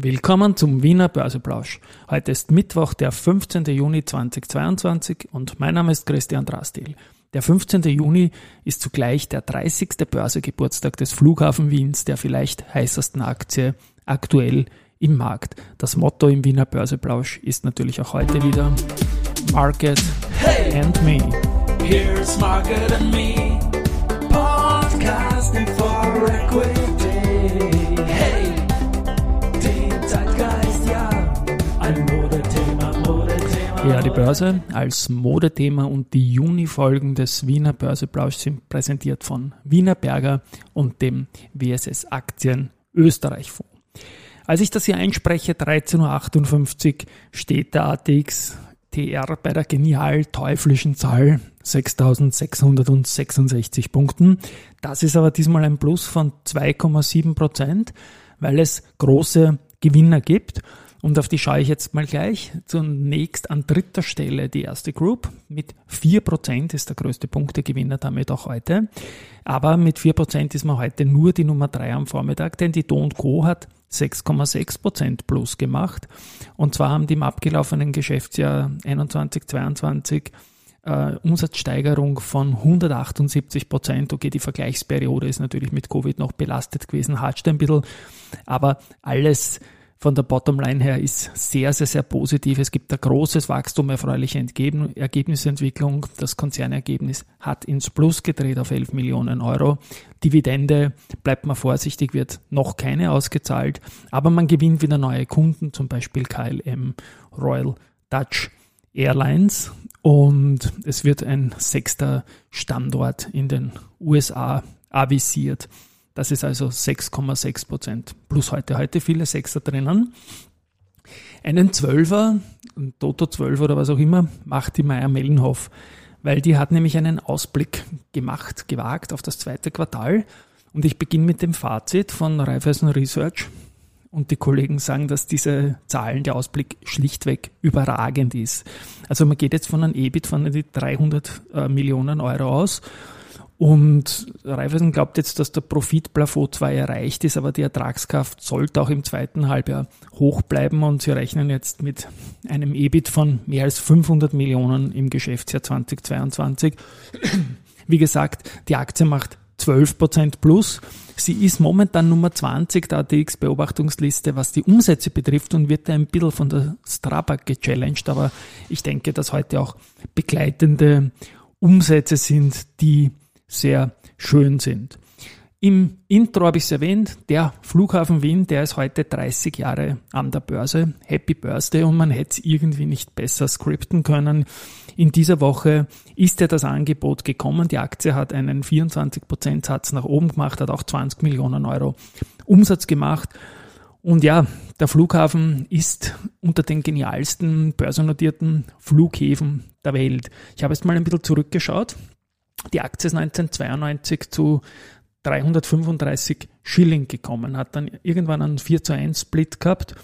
Willkommen zum Wiener Börseplausch. Heute ist Mittwoch, der 15. Juni 2022 und mein Name ist Christian Drastil. Der 15. Juni ist zugleich der 30. Börsegeburtstag des Flughafen Wiens, der vielleicht heißesten Aktie aktuell im Markt. Das Motto im Wiener Börseplausch ist natürlich auch heute wieder Market hey, and Me. Here's Market and Me. Podcasting for Equity. Ja, die Börse als Modethema und die Juni-Folgen des Wiener Börseplausch sind präsentiert von Wiener Berger und dem WSS Aktien Österreich Fonds. Als ich das hier einspreche, 13.58 Uhr, steht der ATX TR bei der genial teuflischen Zahl 6666 Punkten. Das ist aber diesmal ein Plus von 2,7 Prozent, weil es große Gewinner gibt. Und auf die schaue ich jetzt mal gleich. Zunächst an dritter Stelle die erste Group. Mit 4% ist der größte Punktegewinner damit auch heute. Aber mit 4% ist man heute nur die Nummer 3 am Vormittag, denn die Do Co. hat 6,6% plus gemacht. Und zwar haben die im abgelaufenen Geschäftsjahr 21, 22 äh, Umsatzsteigerung von 178 Prozent. Okay, die Vergleichsperiode ist natürlich mit Covid noch belastet gewesen, hart ein bisschen, aber alles von der Bottomline her ist sehr, sehr, sehr positiv. Es gibt ein großes Wachstum, erfreuliche Ergebnisentwicklung. Das Konzernergebnis hat ins Plus gedreht auf 11 Millionen Euro. Dividende, bleibt man vorsichtig, wird noch keine ausgezahlt, aber man gewinnt wieder neue Kunden, zum Beispiel KLM, Royal Dutch Airlines und es wird ein sechster Standort in den USA avisiert. Das ist also 6,6 Prozent. Plus heute, heute viele Sechser drinnen. Einen Zwölfer, ein Toto 12 oder was auch immer, macht die Meier Mellenhoff, weil die hat nämlich einen Ausblick gemacht, gewagt auf das zweite Quartal. Und ich beginne mit dem Fazit von Raiffeisen Research. Und die Kollegen sagen, dass diese Zahlen, der Ausblick schlichtweg überragend ist. Also man geht jetzt von einem EBIT von 300 äh, Millionen Euro aus und Raiffeisen glaubt jetzt, dass der Profitplafond zwar erreicht ist, aber die Ertragskraft sollte auch im zweiten Halbjahr hoch bleiben und sie rechnen jetzt mit einem EBIT von mehr als 500 Millionen im Geschäftsjahr 2022. Wie gesagt, die Aktie macht 12 Prozent plus. Sie ist momentan Nummer 20 der ATX-Beobachtungsliste, was die Umsätze betrifft und wird ein bisschen von der Strabag gechallenged, aber ich denke, dass heute auch begleitende Umsätze sind, die sehr schön sind. Im Intro habe ich es erwähnt, der Flughafen Wien, der ist heute 30 Jahre an der Börse. Happy Birthday und man hätte es irgendwie nicht besser skripten können. In dieser Woche ist ja das Angebot gekommen. Die Aktie hat einen 24% Satz nach oben gemacht, hat auch 20 Millionen Euro Umsatz gemacht. Und ja, der Flughafen ist unter den genialsten börsennotierten Flughäfen der Welt. Ich habe jetzt mal ein bisschen zurückgeschaut. Die Aktie ist 1992 zu 335 Schilling gekommen, hat dann irgendwann einen 4 zu 1 Split gehabt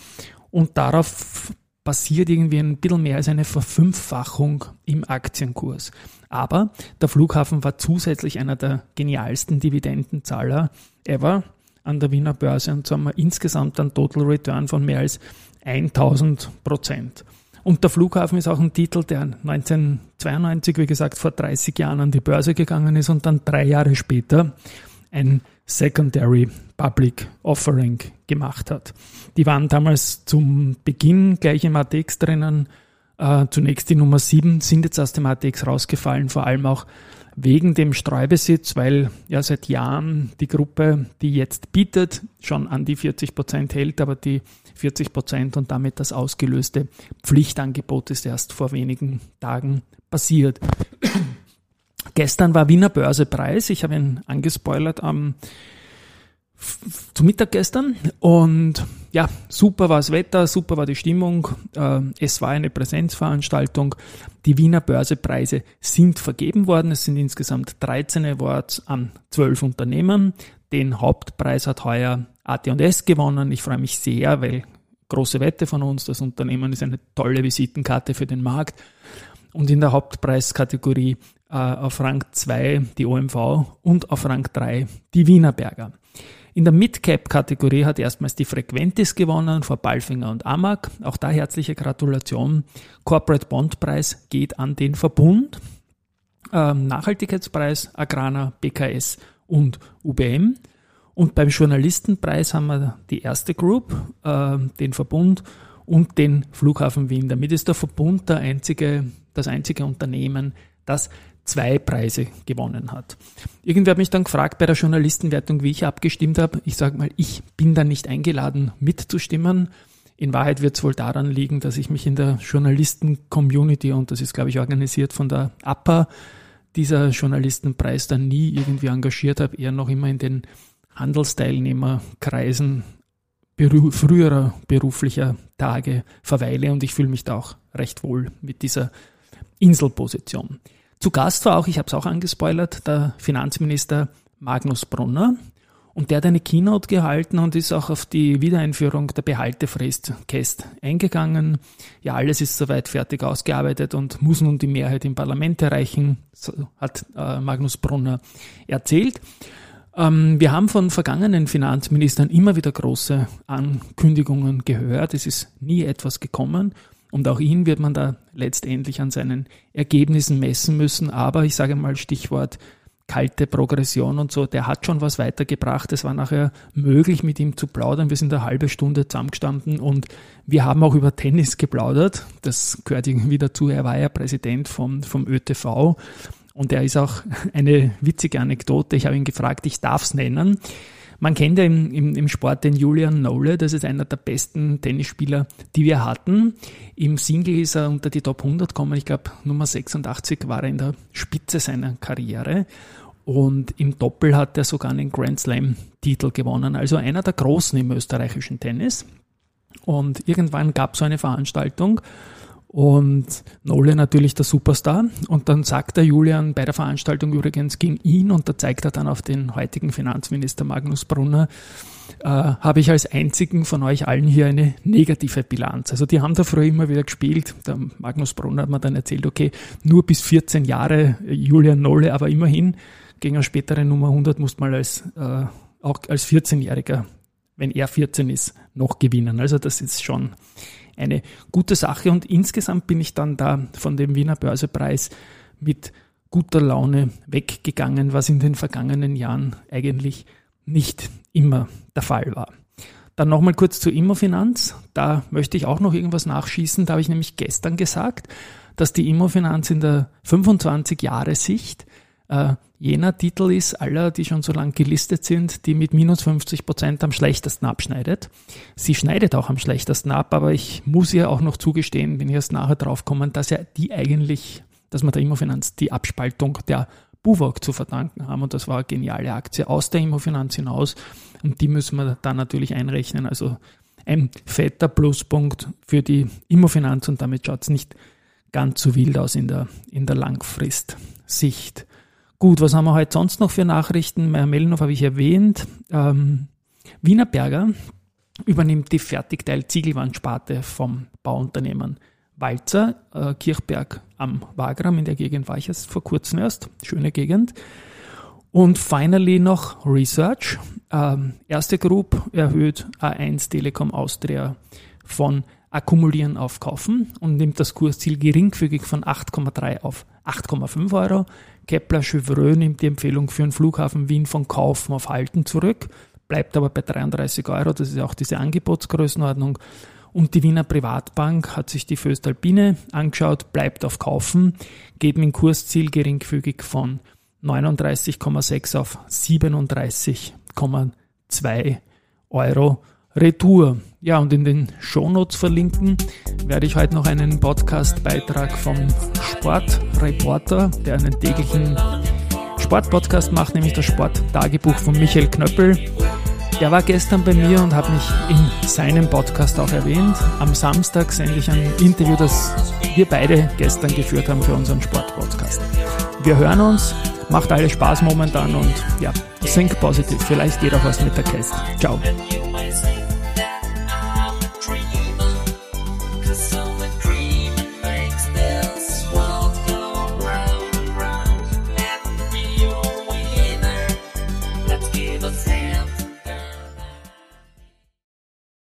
und darauf passiert irgendwie ein bisschen mehr als eine Verfünffachung im Aktienkurs. Aber der Flughafen war zusätzlich einer der genialsten Dividendenzahler ever an der Wiener Börse und so haben wir insgesamt einen Total Return von mehr als 1000 Prozent. Und der Flughafen ist auch ein Titel, der 1992, wie gesagt, vor 30 Jahren an die Börse gegangen ist und dann drei Jahre später ein Secondary Public Offering gemacht hat. Die waren damals zum Beginn gleich im ATX drinnen. Äh, zunächst die Nummer 7 sind jetzt aus dem ATX rausgefallen, vor allem auch wegen dem Streubesitz, weil ja seit Jahren die Gruppe, die jetzt bietet, schon an die 40 Prozent hält, aber die 40 Prozent und damit das ausgelöste Pflichtangebot ist erst vor wenigen Tagen passiert. Gestern war Wiener Börsepreis. Ich habe ihn angespoilert am zu Mittag gestern und ja, super war das Wetter, super war die Stimmung. Äh, es war eine Präsenzveranstaltung. Die Wiener Börsepreise sind vergeben worden. Es sind insgesamt 13 Awards an 12 Unternehmen. Den Hauptpreis hat heuer AT&S gewonnen. Ich freue mich sehr, weil große Wette von uns, das Unternehmen ist eine tolle Visitenkarte für den Markt. Und in der Hauptpreiskategorie äh, auf Rang 2 die OMV und auf Rang 3 die Wienerberger. In der Mid-Cap-Kategorie hat erstmals die Frequentis gewonnen vor Balfinger und Amag. Auch da herzliche Gratulation. Corporate Bond Preis geht an den Verbund. Ähm, Nachhaltigkeitspreis Agrana, BKS und UBM. Und beim Journalistenpreis haben wir die erste Group, äh, den Verbund und den Flughafen Wien. Damit ist der Verbund der einzige, das einzige Unternehmen, das zwei Preise gewonnen hat. Irgendwer hat mich dann gefragt bei der Journalistenwertung, wie ich abgestimmt habe. Ich sage mal, ich bin da nicht eingeladen mitzustimmen. In Wahrheit wird es wohl daran liegen, dass ich mich in der Journalisten-Community, und das ist, glaube ich, organisiert von der APA, dieser Journalistenpreis dann nie irgendwie engagiert habe, eher noch immer in den Handelsteilnehmerkreisen beru früherer beruflicher Tage verweile und ich fühle mich da auch recht wohl mit dieser Inselposition. Zu Gast war auch, ich habe es auch angespoilert, der Finanzminister Magnus Brunner. Und der hat eine Keynote gehalten und ist auch auf die Wiedereinführung der Behaltefrist Käst eingegangen. Ja, alles ist soweit fertig ausgearbeitet und muss nun die Mehrheit im Parlament erreichen, so hat äh, Magnus Brunner erzählt. Ähm, wir haben von vergangenen Finanzministern immer wieder große Ankündigungen gehört. Es ist nie etwas gekommen. Und auch ihn wird man da letztendlich an seinen Ergebnissen messen müssen. Aber ich sage mal Stichwort kalte Progression und so, der hat schon was weitergebracht. Es war nachher möglich, mit ihm zu plaudern. Wir sind eine halbe Stunde zusammengestanden und wir haben auch über Tennis geplaudert. Das gehört irgendwie dazu. Er war ja Präsident vom, vom ÖTV und er ist auch eine witzige Anekdote. Ich habe ihn gefragt, ich darf es nennen. Man kennt ja im, im, im Sport den Julian Nole, das ist einer der besten Tennisspieler, die wir hatten. Im Single ist er unter die Top 100 gekommen, ich glaube Nummer 86 war er in der Spitze seiner Karriere. Und im Doppel hat er sogar einen Grand Slam-Titel gewonnen, also einer der Großen im österreichischen Tennis. Und irgendwann gab es so eine Veranstaltung und Nolle natürlich der Superstar. Und dann sagt der Julian bei der Veranstaltung übrigens gegen ihn und da zeigt er dann auf den heutigen Finanzminister Magnus Brunner, äh, habe ich als einzigen von euch allen hier eine negative Bilanz. Also die haben da früher immer wieder gespielt. Der Magnus Brunner hat mir dann erzählt, okay, nur bis 14 Jahre Julian Nolle, aber immerhin gegen eine spätere Nummer 100 muss man als, äh, auch als 14-Jähriger, wenn er 14 ist, noch gewinnen. Also das ist schon eine gute Sache. Und insgesamt bin ich dann da von dem Wiener Börsepreis mit guter Laune weggegangen, was in den vergangenen Jahren eigentlich nicht immer der Fall war. Dann nochmal kurz zur Immofinanz. Da möchte ich auch noch irgendwas nachschießen. Da habe ich nämlich gestern gesagt, dass die Immofinanz in der 25 Jahre Sicht äh, jener Titel ist aller, die schon so lange gelistet sind, die mit minus 50 Prozent am schlechtesten abschneidet. Sie schneidet auch am schlechtesten ab, aber ich muss ihr auch noch zugestehen, wenn ich erst nachher drauf kommen, dass ja die eigentlich, dass wir der Immofinanz die Abspaltung der Buwok zu verdanken haben und das war eine geniale Aktie aus der Immofinanz hinaus und die müssen wir dann natürlich einrechnen. Also ein fetter Pluspunkt für die Immofinanz und damit schaut es nicht ganz so wild aus in der, in der Langfristsicht. Gut, was haben wir heute sonst noch für Nachrichten? Meier Mellenhof habe ich erwähnt. Ähm, Wiener Berger übernimmt die Fertigteil-Ziegelwandsparte vom Bauunternehmen Walzer, äh, Kirchberg am Wagram, in der Gegend war ich jetzt vor kurzem erst. Schöne Gegend. Und finally noch Research. Ähm, erste Group erhöht A1 Telekom Austria von Akkumulieren auf Kaufen und nimmt das Kursziel geringfügig von 8,3 auf 8,5 Euro. Kepler Chevreux nimmt die Empfehlung für den Flughafen Wien von Kaufen auf Halten zurück, bleibt aber bei 33 Euro, das ist auch diese Angebotsgrößenordnung. Und die Wiener Privatbank hat sich die Föstalpine angeschaut, bleibt auf Kaufen, geht mit dem Kursziel geringfügig von 39,6 auf 37,2 Euro Retour. Ja, und in den Shownotes verlinken werde ich heute noch einen Podcast-Beitrag vom Sportreporter, der einen täglichen Sportpodcast macht, nämlich das Sporttagebuch von Michael Knöppel. Der war gestern bei mir und hat mich in seinem Podcast auch erwähnt. Am Samstag sende ich ein Interview, das wir beide gestern geführt haben für unseren Sportpodcast. Wir hören uns, macht alles Spaß momentan und ja, think positive. Vielleicht geht auch was mit der Cast. Ciao.